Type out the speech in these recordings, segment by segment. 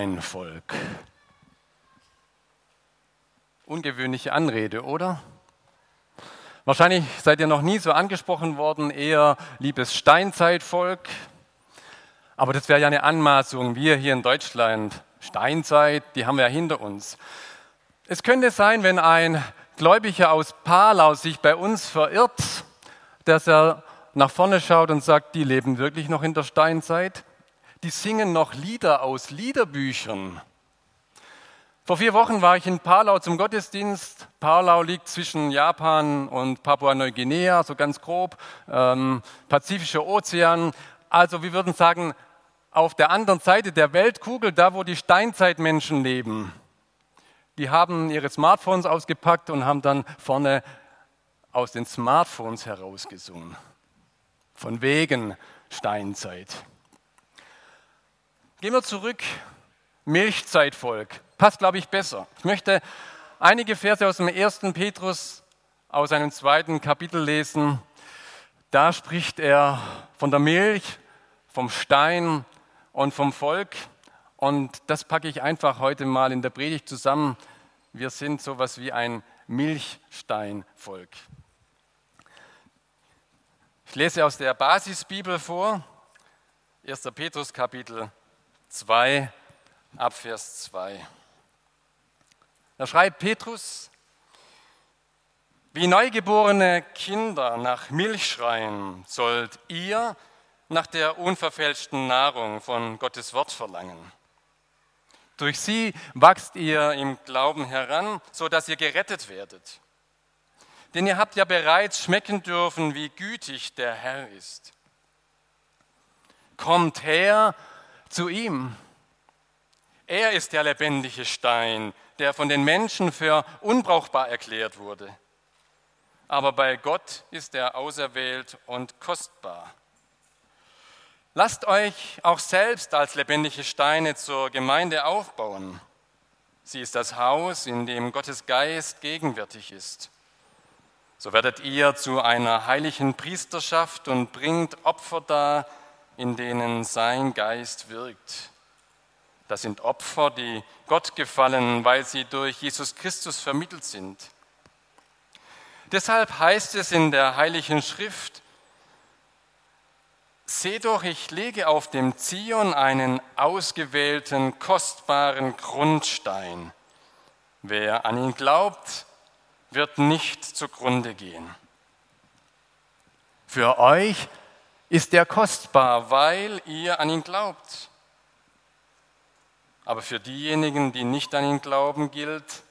Milchsteinvolk. Ungewöhnliche Anrede, oder? Wahrscheinlich seid ihr noch nie so angesprochen worden, eher liebes Steinzeitvolk. Aber das wäre ja eine Anmaßung. Wir hier in Deutschland, Steinzeit, die haben wir ja hinter uns. Es könnte sein, wenn ein Gläubiger aus Palau sich bei uns verirrt, dass er nach vorne schaut und sagt, die leben wirklich noch in der Steinzeit. Die singen noch Lieder aus Liederbüchern. Vor vier Wochen war ich in Palau zum Gottesdienst. Palau liegt zwischen Japan und Papua-Neuguinea, so ganz grob, ähm, Pazifischer Ozean. Also wir würden sagen, auf der anderen Seite der Weltkugel, da wo die Steinzeitmenschen leben. Die haben ihre Smartphones ausgepackt und haben dann vorne aus den Smartphones herausgesungen. Von wegen Steinzeit. Gehen wir zurück. Milchzeitvolk. Passt, glaube ich, besser. Ich möchte einige Verse aus dem ersten Petrus aus einem zweiten Kapitel lesen. Da spricht er von der Milch, vom Stein und vom Volk. Und das packe ich einfach heute mal in der Predigt zusammen. Wir sind sowas wie ein Milchsteinvolk. Ich lese aus der Basisbibel vor, 1. Petrus Kapitel 2, Abvers 2. Da schreibt Petrus, wie neugeborene Kinder nach Milch schreien, sollt ihr nach der unverfälschten Nahrung von Gottes Wort verlangen. Durch sie wachst ihr im Glauben heran, so dass ihr gerettet werdet. Denn ihr habt ja bereits schmecken dürfen, wie gütig der Herr ist. Kommt her zu ihm. Er ist der lebendige Stein, der von den Menschen für unbrauchbar erklärt wurde. Aber bei Gott ist er auserwählt und kostbar. Lasst euch auch selbst als lebendige Steine zur Gemeinde aufbauen. Sie ist das Haus, in dem Gottes Geist gegenwärtig ist. So werdet ihr zu einer heiligen Priesterschaft und bringt Opfer dar, in denen sein Geist wirkt. Das sind Opfer, die Gott gefallen, weil sie durch Jesus Christus vermittelt sind. Deshalb heißt es in der heiligen Schrift, Seht doch, ich lege auf dem Zion einen ausgewählten, kostbaren Grundstein. Wer an ihn glaubt, wird nicht zugrunde gehen. Für euch ist er kostbar, weil ihr an ihn glaubt. Aber für diejenigen, die nicht an ihn glauben, gilt,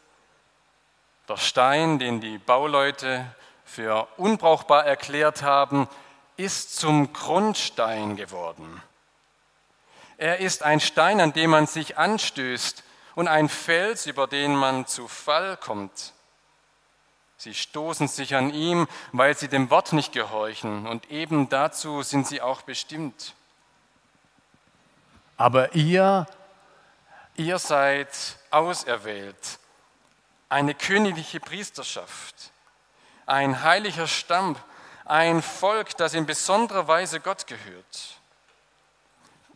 der Stein, den die Bauleute für unbrauchbar erklärt haben, ist zum Grundstein geworden. Er ist ein Stein, an dem man sich anstößt und ein Fels, über den man zu Fall kommt. Sie stoßen sich an ihm, weil sie dem Wort nicht gehorchen, und eben dazu sind sie auch bestimmt. Aber ihr, ihr seid auserwählt, eine königliche Priesterschaft, ein heiliger Stamm, ein Volk, das in besonderer Weise Gott gehört.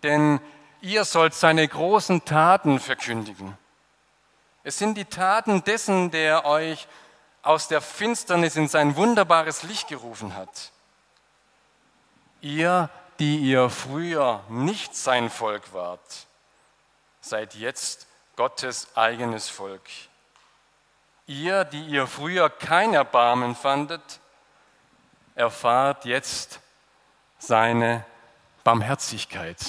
Denn ihr sollt seine großen Taten verkündigen. Es sind die Taten dessen, der euch aus der Finsternis in sein wunderbares Licht gerufen hat. Ihr, die ihr früher nicht sein Volk wart, seid jetzt Gottes eigenes Volk. Ihr, die ihr früher kein Erbarmen fandet, erfahrt jetzt seine Barmherzigkeit.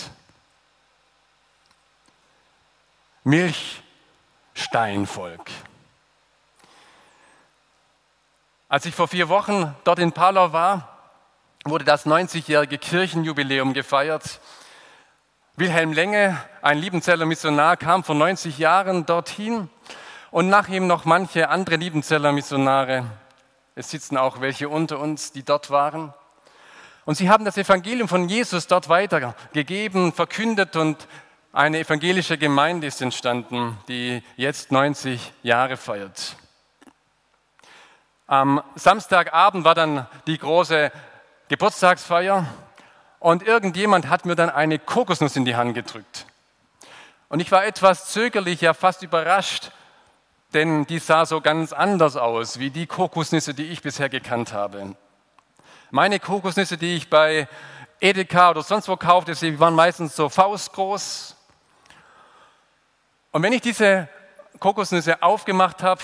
Milchsteinvolk. Als ich vor vier Wochen dort in Palau war, wurde das 90-jährige Kirchenjubiläum gefeiert. Wilhelm Lenge, ein Liebenzeller Missionar, kam vor 90 Jahren dorthin und nach ihm noch manche andere Liebenzeller Missionare. Es sitzen auch welche unter uns, die dort waren. Und sie haben das Evangelium von Jesus dort weitergegeben, verkündet und eine evangelische Gemeinde ist entstanden, die jetzt 90 Jahre feiert. Am Samstagabend war dann die große Geburtstagsfeier und irgendjemand hat mir dann eine Kokosnuss in die Hand gedrückt. Und ich war etwas zögerlich, ja fast überrascht, denn die sah so ganz anders aus wie die Kokosnüsse, die ich bisher gekannt habe. Meine Kokosnüsse, die ich bei Edeka oder sonst wo kaufte, sie waren meistens so faustgroß. Und wenn ich diese Kokosnüsse aufgemacht habe,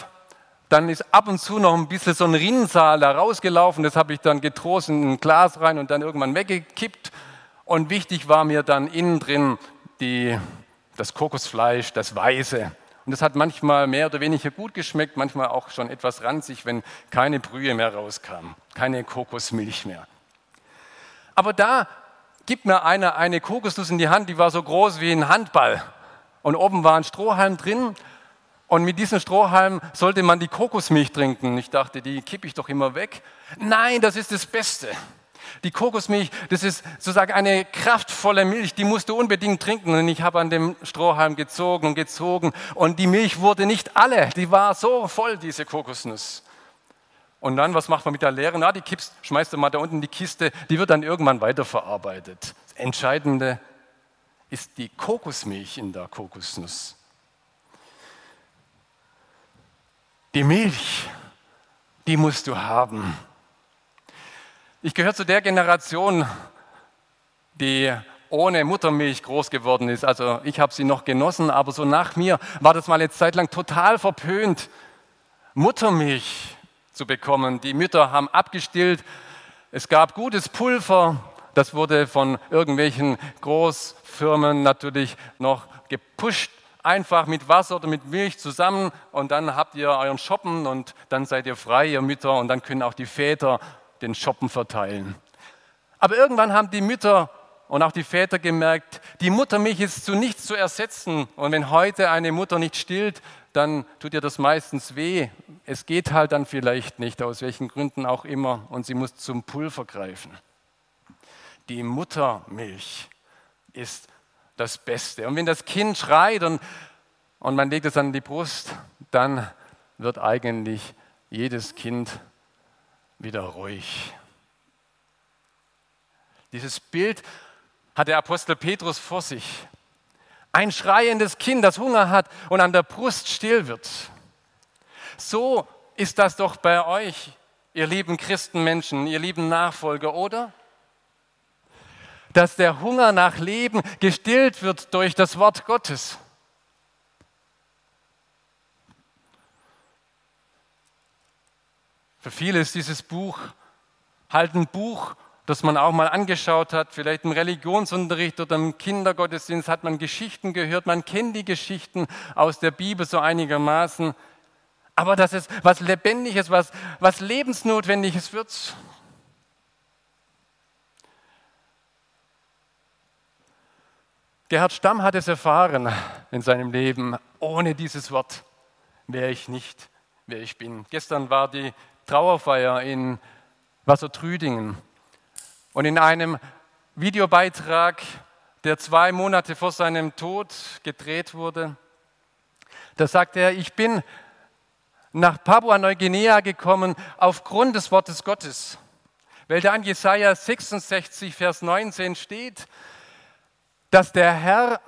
dann ist ab und zu noch ein bisschen so ein Rinnsal da rausgelaufen. Das habe ich dann getrost in ein Glas rein und dann irgendwann weggekippt. Und wichtig war mir dann innen drin die, das Kokosfleisch, das Weiße. Und das hat manchmal mehr oder weniger gut geschmeckt, manchmal auch schon etwas ranzig, wenn keine Brühe mehr rauskam, keine Kokosmilch mehr. Aber da gibt mir einer eine Kokosnuss in die Hand, die war so groß wie ein Handball. Und oben war ein Strohhalm drin und mit diesem Strohhalm sollte man die Kokosmilch trinken. Ich dachte, die kippe ich doch immer weg. Nein, das ist das Beste. Die Kokosmilch, das ist sozusagen eine kraftvolle Milch, die musst du unbedingt trinken. Und ich habe an dem Strohhalm gezogen und gezogen und die Milch wurde nicht alle. Die war so voll, diese Kokosnuss. Und dann, was macht man mit der leeren? Na, die kippst, schmeißt du mal da unten in die Kiste, die wird dann irgendwann weiterverarbeitet. Das Entscheidende ist die Kokosmilch in der Kokosnuss. Die Milch, die musst du haben. Ich gehöre zu der Generation, die ohne Muttermilch groß geworden ist. Also ich habe sie noch genossen, aber so nach mir war das mal eine Zeit lang total verpönt, Muttermilch zu bekommen. Die Mütter haben abgestillt. Es gab gutes Pulver. Das wurde von irgendwelchen Großfirmen natürlich noch gepusht einfach mit Wasser oder mit Milch zusammen und dann habt ihr euren Shoppen und dann seid ihr frei, ihr Mütter, und dann können auch die Väter den Shoppen verteilen. Aber irgendwann haben die Mütter und auch die Väter gemerkt, die Muttermilch ist zu nichts zu ersetzen. Und wenn heute eine Mutter nicht stillt, dann tut ihr das meistens weh. Es geht halt dann vielleicht nicht, aus welchen Gründen auch immer, und sie muss zum Pulver greifen. Die Muttermilch ist das Beste. Und wenn das Kind schreit und, und man legt es an die Brust, dann wird eigentlich jedes Kind wieder ruhig. Dieses Bild hat der Apostel Petrus vor sich. Ein schreiendes Kind, das Hunger hat und an der Brust still wird. So ist das doch bei euch, ihr lieben Christenmenschen, ihr lieben Nachfolger, oder? Dass der Hunger nach Leben gestillt wird durch das Wort Gottes. Für viele ist dieses Buch halt ein Buch, das man auch mal angeschaut hat, vielleicht im Religionsunterricht oder im Kindergottesdienst hat man Geschichten gehört, man kennt die Geschichten aus der Bibel so einigermaßen, aber dass es was Lebendiges, was, was Lebensnotwendiges wird, Gerhard Stamm hat es erfahren in seinem Leben. Ohne dieses Wort wäre ich nicht, wer ich bin. Gestern war die Trauerfeier in Wassertrüdingen. Und in einem Videobeitrag, der zwei Monate vor seinem Tod gedreht wurde, da sagt er, ich bin nach Papua-Neuguinea gekommen aufgrund des Wortes Gottes. Weil da an Jesaja 66, Vers 19 steht, dass der Herr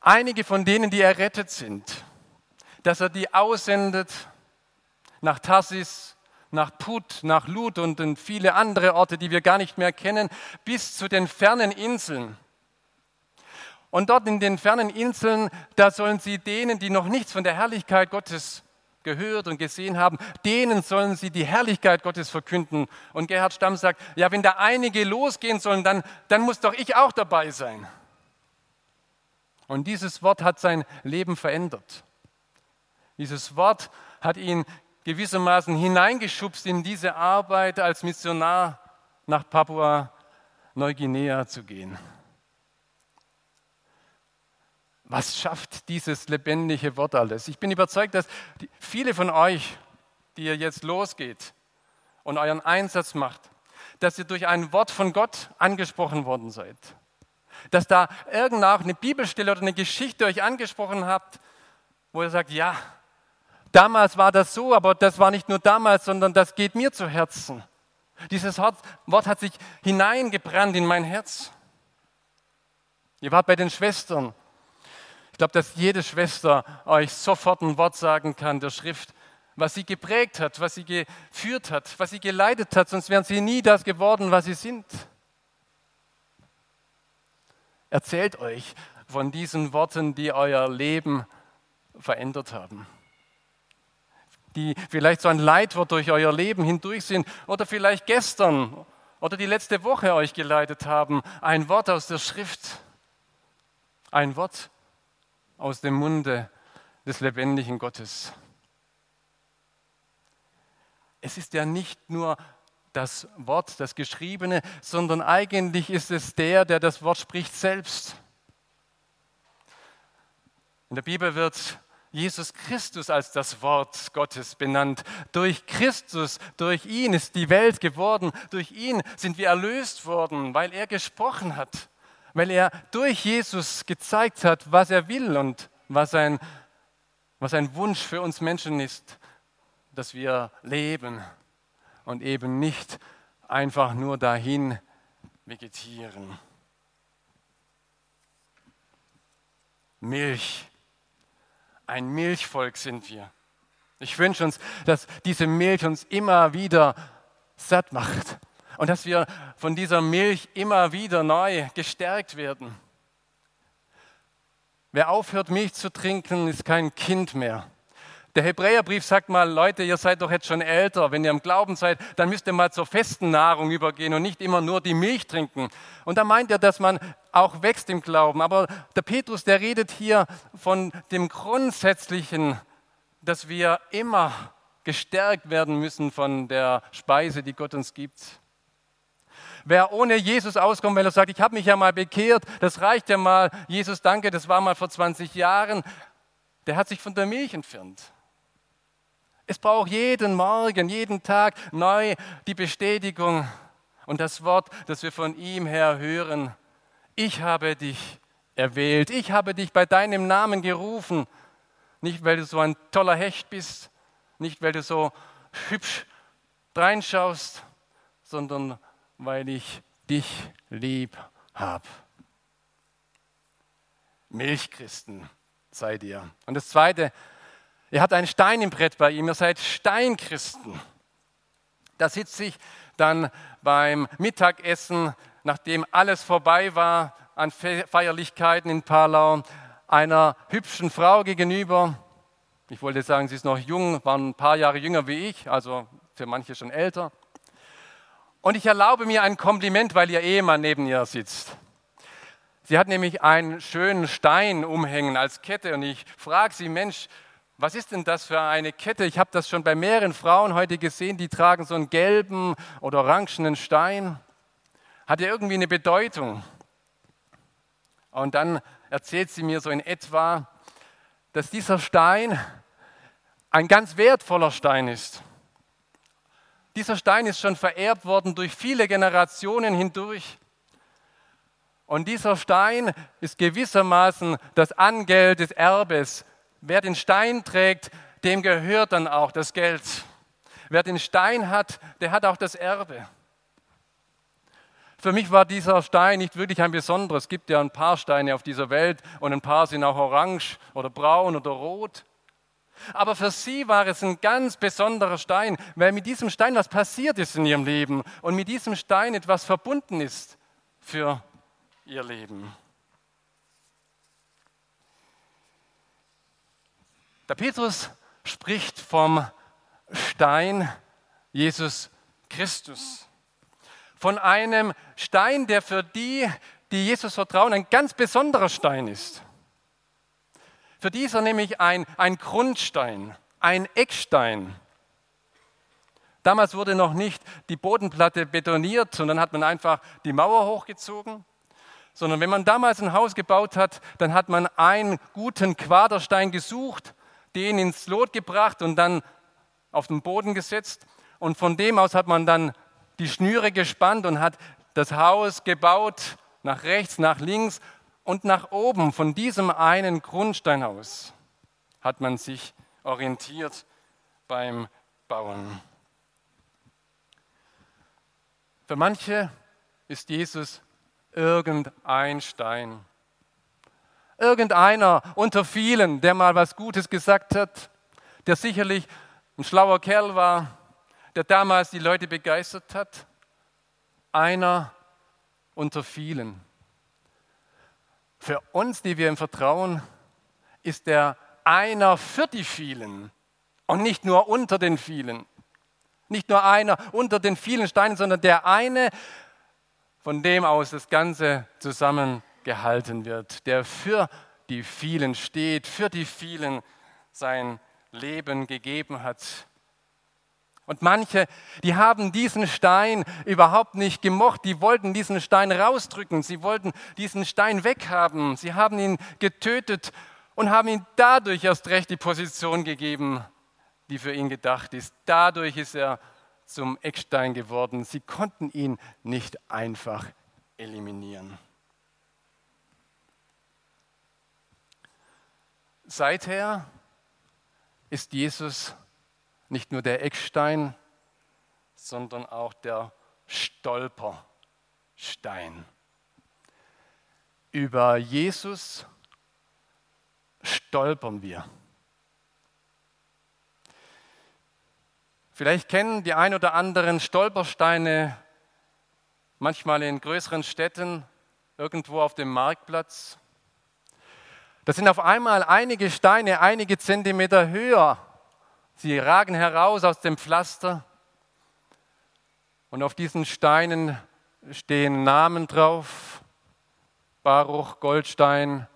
einige von denen, die errettet sind, dass er die aussendet nach Tassis, nach Put, nach Lut und in viele andere Orte, die wir gar nicht mehr kennen, bis zu den fernen Inseln. Und dort in den fernen Inseln, da sollen sie denen, die noch nichts von der Herrlichkeit Gottes gehört und gesehen haben, denen sollen sie die Herrlichkeit Gottes verkünden. Und Gerhard Stamm sagt, ja, wenn da einige losgehen sollen, dann, dann muss doch ich auch dabei sein. Und dieses Wort hat sein Leben verändert. Dieses Wort hat ihn gewissermaßen hineingeschubst in diese Arbeit als Missionar nach Papua-Neuguinea zu gehen. Was schafft dieses lebendige Wort alles? Ich bin überzeugt, dass viele von euch, die ihr jetzt losgeht und euren Einsatz macht, dass ihr durch ein Wort von Gott angesprochen worden seid. Dass da irgendeine eine Bibelstelle oder eine Geschichte euch angesprochen habt, wo ihr sagt, ja, damals war das so, aber das war nicht nur damals, sondern das geht mir zu Herzen. Dieses Wort hat sich hineingebrannt in mein Herz. Ihr wart bei den Schwestern glaube, dass jede Schwester euch sofort ein Wort sagen kann der Schrift, was sie geprägt hat, was sie geführt hat, was sie geleitet hat, sonst wären sie nie das geworden, was sie sind. Erzählt euch von diesen Worten, die euer Leben verändert haben. Die vielleicht so ein Leitwort durch euer Leben hindurch sind oder vielleicht gestern oder die letzte Woche euch geleitet haben. Ein Wort aus der Schrift. Ein Wort, aus dem Munde des lebendigen Gottes. Es ist ja nicht nur das Wort, das Geschriebene, sondern eigentlich ist es der, der das Wort spricht, selbst. In der Bibel wird Jesus Christus als das Wort Gottes benannt. Durch Christus, durch ihn ist die Welt geworden, durch ihn sind wir erlöst worden, weil er gesprochen hat weil er durch Jesus gezeigt hat, was er will und was ein, was ein Wunsch für uns Menschen ist, dass wir leben und eben nicht einfach nur dahin vegetieren. Milch. Ein Milchvolk sind wir. Ich wünsche uns, dass diese Milch uns immer wieder satt macht und dass wir von dieser Milch immer wieder neu gestärkt werden. Wer aufhört, Milch zu trinken, ist kein Kind mehr. Der Hebräerbrief sagt mal, Leute, ihr seid doch jetzt schon älter. Wenn ihr im Glauben seid, dann müsst ihr mal zur festen Nahrung übergehen und nicht immer nur die Milch trinken. Und da meint er, dass man auch wächst im Glauben. Aber der Petrus, der redet hier von dem Grundsätzlichen, dass wir immer gestärkt werden müssen von der Speise, die Gott uns gibt. Wer ohne Jesus auskommt, weil er sagt, ich habe mich ja mal bekehrt, das reicht ja mal, Jesus danke, das war mal vor 20 Jahren, der hat sich von der Milch entfernt. Es braucht jeden Morgen, jeden Tag neu die Bestätigung und das Wort, das wir von ihm her hören. Ich habe dich erwählt, ich habe dich bei deinem Namen gerufen, nicht weil du so ein toller Hecht bist, nicht weil du so hübsch reinschaust, sondern weil ich dich lieb habe. Milchchristen seid ihr. Und das Zweite, ihr habt einen Stein im Brett bei ihm, ihr seid Steinchristen. Da sitze ich dann beim Mittagessen, nachdem alles vorbei war an Feierlichkeiten in Palau, einer hübschen Frau gegenüber. Ich wollte sagen, sie ist noch jung, war ein paar Jahre jünger wie ich, also für manche schon älter. Und ich erlaube mir ein Kompliment, weil ihr Ehemann neben ihr sitzt. Sie hat nämlich einen schönen Stein umhängen als Kette und ich frage sie, Mensch, was ist denn das für eine Kette? Ich habe das schon bei mehreren Frauen heute gesehen, die tragen so einen gelben oder orangenen Stein. Hat ja irgendwie eine Bedeutung. Und dann erzählt sie mir so in etwa, dass dieser Stein ein ganz wertvoller Stein ist. Dieser Stein ist schon vererbt worden durch viele Generationen hindurch. Und dieser Stein ist gewissermaßen das Angeld des Erbes. Wer den Stein trägt, dem gehört dann auch das Geld. Wer den Stein hat, der hat auch das Erbe. Für mich war dieser Stein nicht wirklich ein besonderes. Es gibt ja ein paar Steine auf dieser Welt und ein paar sind auch orange oder braun oder rot. Aber für sie war es ein ganz besonderer Stein, weil mit diesem Stein was passiert ist in ihrem Leben und mit diesem Stein etwas verbunden ist für ihr Leben. Der Petrus spricht vom Stein Jesus Christus. Von einem Stein, der für die, die Jesus vertrauen, ein ganz besonderer Stein ist. Für dieser nämlich ein, ein Grundstein, ein Eckstein. Damals wurde noch nicht die Bodenplatte betoniert, sondern hat man einfach die Mauer hochgezogen. Sondern wenn man damals ein Haus gebaut hat, dann hat man einen guten Quaderstein gesucht, den ins Lot gebracht und dann auf den Boden gesetzt. Und von dem aus hat man dann die Schnüre gespannt und hat das Haus gebaut, nach rechts, nach links und nach oben. Von diesem einen Grundstein aus hat man sich orientiert beim Bauen. Für manche ist Jesus irgendein Stein. Irgendeiner unter vielen, der mal was Gutes gesagt hat, der sicherlich ein schlauer Kerl war, der damals die Leute begeistert hat. Einer unter vielen. Für uns, die wir im Vertrauen, ist er einer für die vielen und nicht nur unter den vielen. Nicht nur einer unter den vielen Steinen, sondern der eine, von dem aus das Ganze zusammengehalten wird, der für die vielen steht, für die vielen sein Leben gegeben hat. Und manche, die haben diesen Stein überhaupt nicht gemocht, die wollten diesen Stein rausdrücken, sie wollten diesen Stein weghaben, sie haben ihn getötet und haben ihm dadurch erst recht die Position gegeben, die für ihn gedacht ist. Dadurch ist er zum Eckstein geworden. Sie konnten ihn nicht einfach eliminieren. Seither ist Jesus nicht nur der Eckstein, sondern auch der Stolperstein. Über Jesus stolpern wir. Vielleicht kennen die ein oder anderen Stolpersteine manchmal in größeren Städten, irgendwo auf dem Marktplatz. Das sind auf einmal einige Steine, einige Zentimeter höher. Sie ragen heraus aus dem Pflaster. Und auf diesen Steinen stehen Namen drauf. Baruch Goldstein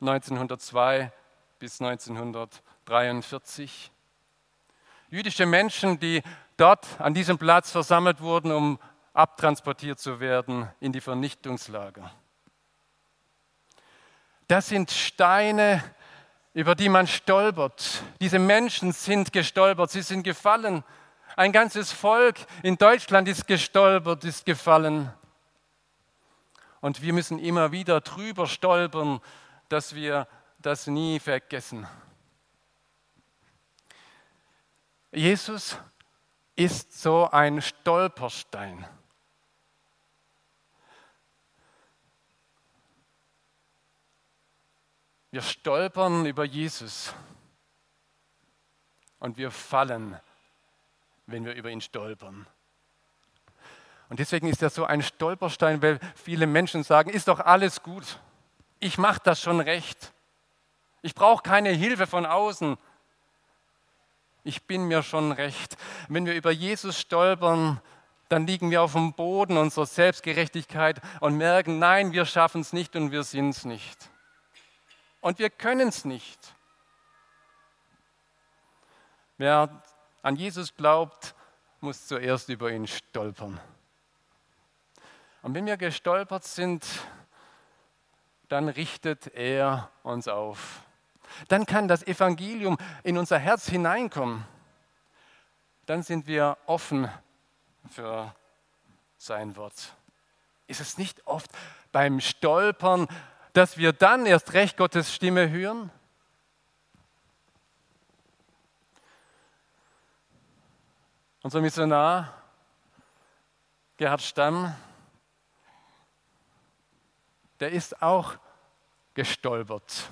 1902 bis 1943 jüdische Menschen, die dort an diesem Platz versammelt wurden, um abtransportiert zu werden in die Vernichtungslager. Das sind Steine, über die man stolpert. Diese Menschen sind gestolpert, sie sind gefallen. Ein ganzes Volk in Deutschland ist gestolpert, ist gefallen. Und wir müssen immer wieder drüber stolpern, dass wir das nie vergessen. Jesus ist so ein Stolperstein. Wir stolpern über Jesus und wir fallen, wenn wir über ihn stolpern. Und deswegen ist er so ein Stolperstein, weil viele Menschen sagen, ist doch alles gut. Ich mache das schon recht. Ich brauche keine Hilfe von außen. Ich bin mir schon recht. Wenn wir über Jesus stolpern, dann liegen wir auf dem Boden unserer Selbstgerechtigkeit und merken, nein, wir schaffen es nicht und wir sind es nicht. Und wir können es nicht. Wer an Jesus glaubt, muss zuerst über ihn stolpern. Und wenn wir gestolpert sind, dann richtet er uns auf dann kann das Evangelium in unser Herz hineinkommen. Dann sind wir offen für sein Wort. Ist es nicht oft beim Stolpern, dass wir dann erst recht Gottes Stimme hören? Unser Missionar Gerhard Stamm, der ist auch gestolpert.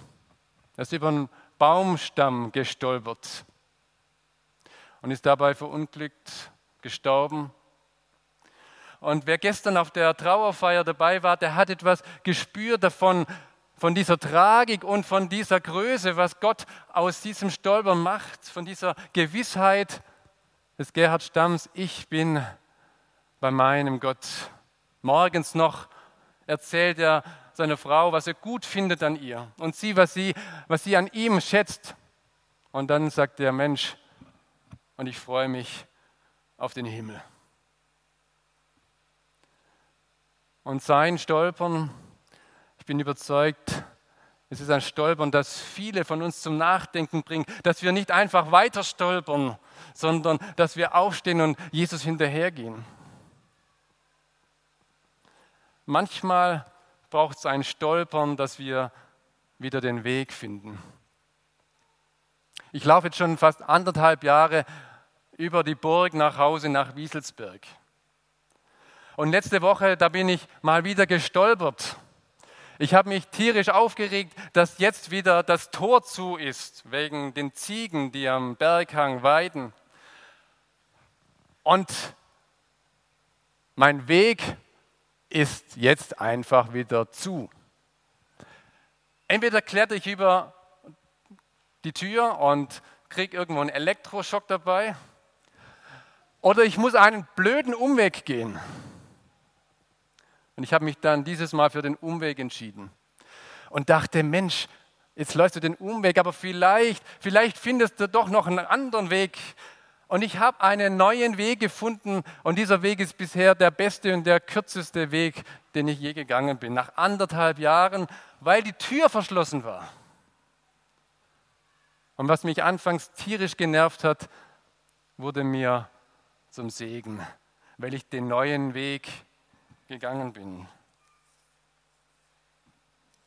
Er ist über einen Baumstamm gestolpert und ist dabei verunglückt, gestorben. Und wer gestern auf der Trauerfeier dabei war, der hat etwas gespürt davon, von dieser Tragik und von dieser Größe, was Gott aus diesem Stolpern macht, von dieser Gewissheit des Gerhard Stamms, ich bin bei meinem Gott. Morgens noch erzählt er seiner Frau, was er gut findet an ihr und sie, was sie, was sie an ihm schätzt. Und dann sagt der Mensch, und ich freue mich, auf den Himmel. Und sein Stolpern, ich bin überzeugt, es ist ein Stolpern, das viele von uns zum Nachdenken bringt, dass wir nicht einfach weiter stolpern, sondern dass wir aufstehen und Jesus hinterhergehen. Manchmal braucht es ein Stolpern, dass wir wieder den Weg finden. Ich laufe jetzt schon fast anderthalb Jahre über die Burg nach Hause nach Wieselsberg. Und letzte Woche, da bin ich mal wieder gestolpert. Ich habe mich tierisch aufgeregt, dass jetzt wieder das Tor zu ist, wegen den Ziegen, die am Berghang weiden. Und mein Weg ist jetzt einfach wieder zu. Entweder kletter ich über die Tür und kriege irgendwo einen Elektroschock dabei, oder ich muss einen blöden Umweg gehen. Und ich habe mich dann dieses Mal für den Umweg entschieden und dachte, Mensch, jetzt läufst du den Umweg, aber vielleicht, vielleicht findest du doch noch einen anderen Weg. Und ich habe einen neuen Weg gefunden und dieser Weg ist bisher der beste und der kürzeste Weg, den ich je gegangen bin. Nach anderthalb Jahren, weil die Tür verschlossen war. Und was mich anfangs tierisch genervt hat, wurde mir zum Segen, weil ich den neuen Weg gegangen bin.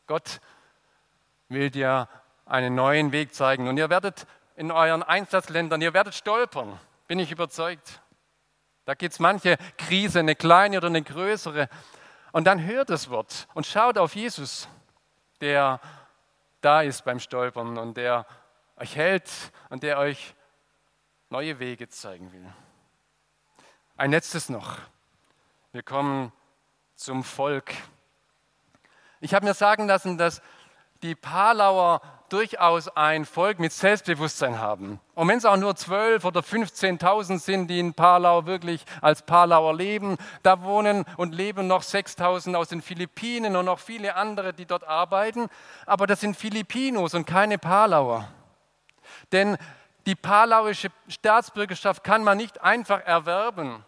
Gott will dir einen neuen Weg zeigen und ihr werdet in euren Einsatzländern, ihr werdet stolpern, bin ich überzeugt. Da gibt es manche Krise, eine kleine oder eine größere. Und dann hört das Wort und schaut auf Jesus, der da ist beim Stolpern und der euch hält und der euch neue Wege zeigen will. Ein letztes noch. Wir kommen zum Volk. Ich habe mir sagen lassen, dass die Palauer durchaus ein Volk mit Selbstbewusstsein haben. Und wenn es auch nur 12 oder 15.000 sind, die in Palau wirklich als Palauer leben, da wohnen und leben noch 6.000 aus den Philippinen und noch viele andere, die dort arbeiten. Aber das sind Filipinos und keine Palauer. Denn die palauische Staatsbürgerschaft kann man nicht einfach erwerben.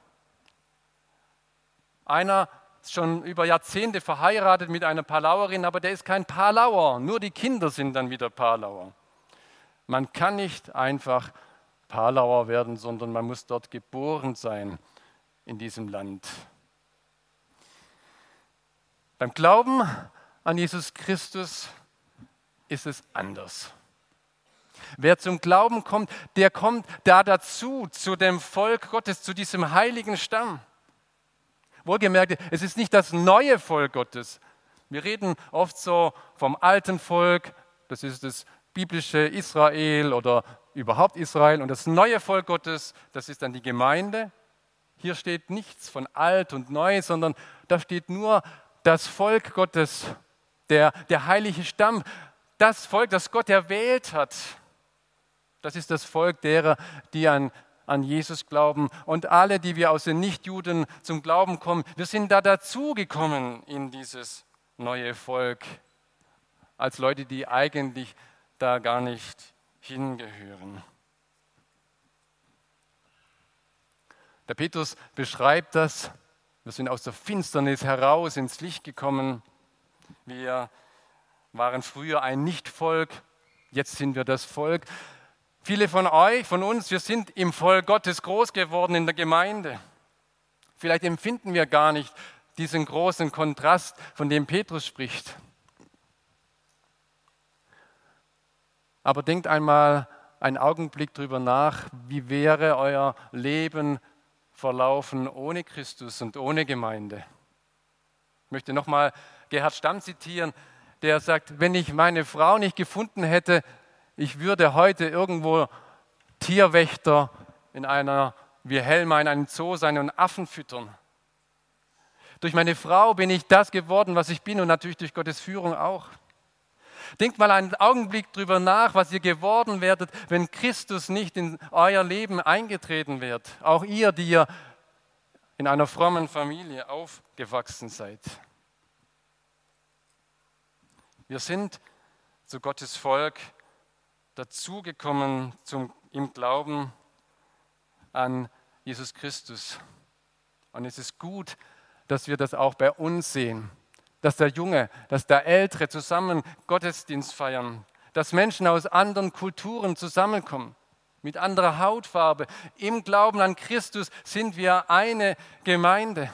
Einer schon über Jahrzehnte verheiratet mit einer Palauerin, aber der ist kein Palauer, nur die Kinder sind dann wieder Palauer. Man kann nicht einfach Palauer werden, sondern man muss dort geboren sein in diesem Land. Beim Glauben an Jesus Christus ist es anders. Wer zum Glauben kommt, der kommt da dazu, zu dem Volk Gottes, zu diesem heiligen Stamm. Wohlgemerkt, es ist nicht das neue Volk Gottes. Wir reden oft so vom alten Volk, das ist das biblische Israel oder überhaupt Israel. Und das neue Volk Gottes, das ist dann die Gemeinde. Hier steht nichts von alt und neu, sondern da steht nur das Volk Gottes, der, der heilige Stamm, das Volk, das Gott erwählt hat. Das ist das Volk derer, die an an Jesus glauben und alle, die wir aus den Nichtjuden zum Glauben kommen, wir sind da dazugekommen in dieses neue Volk als Leute, die eigentlich da gar nicht hingehören. Der Petrus beschreibt das. Wir sind aus der Finsternis heraus ins Licht gekommen. Wir waren früher ein Nichtvolk, jetzt sind wir das Volk. Viele von euch, von uns, wir sind im Volk Gottes groß geworden in der Gemeinde. Vielleicht empfinden wir gar nicht diesen großen Kontrast, von dem Petrus spricht. Aber denkt einmal einen Augenblick darüber nach, wie wäre euer Leben verlaufen ohne Christus und ohne Gemeinde. Ich möchte nochmal Gerhard Stamm zitieren, der sagt, wenn ich meine Frau nicht gefunden hätte, ich würde heute irgendwo Tierwächter in einer, wie Helma in einem Zoo sein und Affen füttern. Durch meine Frau bin ich das geworden, was ich bin und natürlich durch Gottes Führung auch. Denkt mal einen Augenblick drüber nach, was ihr geworden werdet, wenn Christus nicht in euer Leben eingetreten wird. Auch ihr, die ihr in einer frommen Familie aufgewachsen seid. Wir sind zu Gottes Volk dazugekommen zum, im Glauben an Jesus Christus. Und es ist gut, dass wir das auch bei uns sehen, dass der Junge, dass der Ältere zusammen Gottesdienst feiern, dass Menschen aus anderen Kulturen zusammenkommen, mit anderer Hautfarbe. Im Glauben an Christus sind wir eine Gemeinde.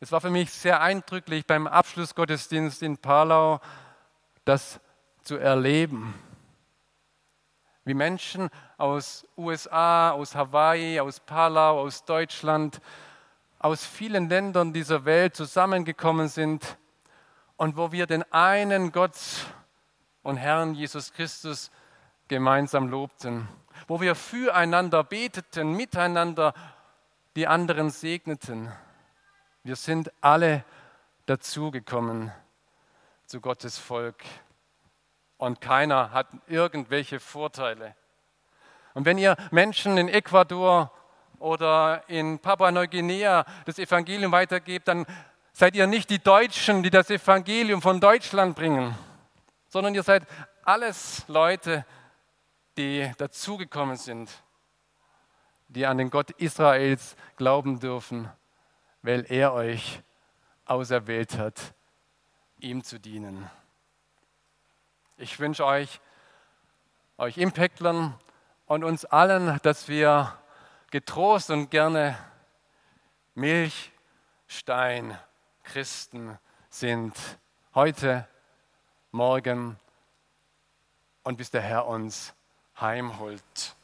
Es war für mich sehr eindrücklich beim Abschlussgottesdienst in Palau, das zu erleben wie Menschen aus USA, aus Hawaii, aus Palau, aus Deutschland, aus vielen Ländern dieser Welt zusammengekommen sind und wo wir den einen Gott und Herrn Jesus Christus gemeinsam lobten, wo wir füreinander beteten, miteinander die anderen segneten. Wir sind alle dazugekommen zu Gottes Volk und keiner hat irgendwelche Vorteile. Und wenn ihr Menschen in Ecuador oder in Papua-Neuguinea das Evangelium weitergebt, dann seid ihr nicht die Deutschen, die das Evangelium von Deutschland bringen, sondern ihr seid alles Leute, die dazugekommen sind, die an den Gott Israels glauben dürfen, weil er euch auserwählt hat, ihm zu dienen. Ich wünsche euch, euch Impactlern und uns allen, dass wir getrost und gerne Milchstein Christen sind. Heute, morgen und bis der Herr uns heimholt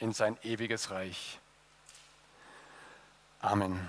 in sein ewiges Reich. Amen.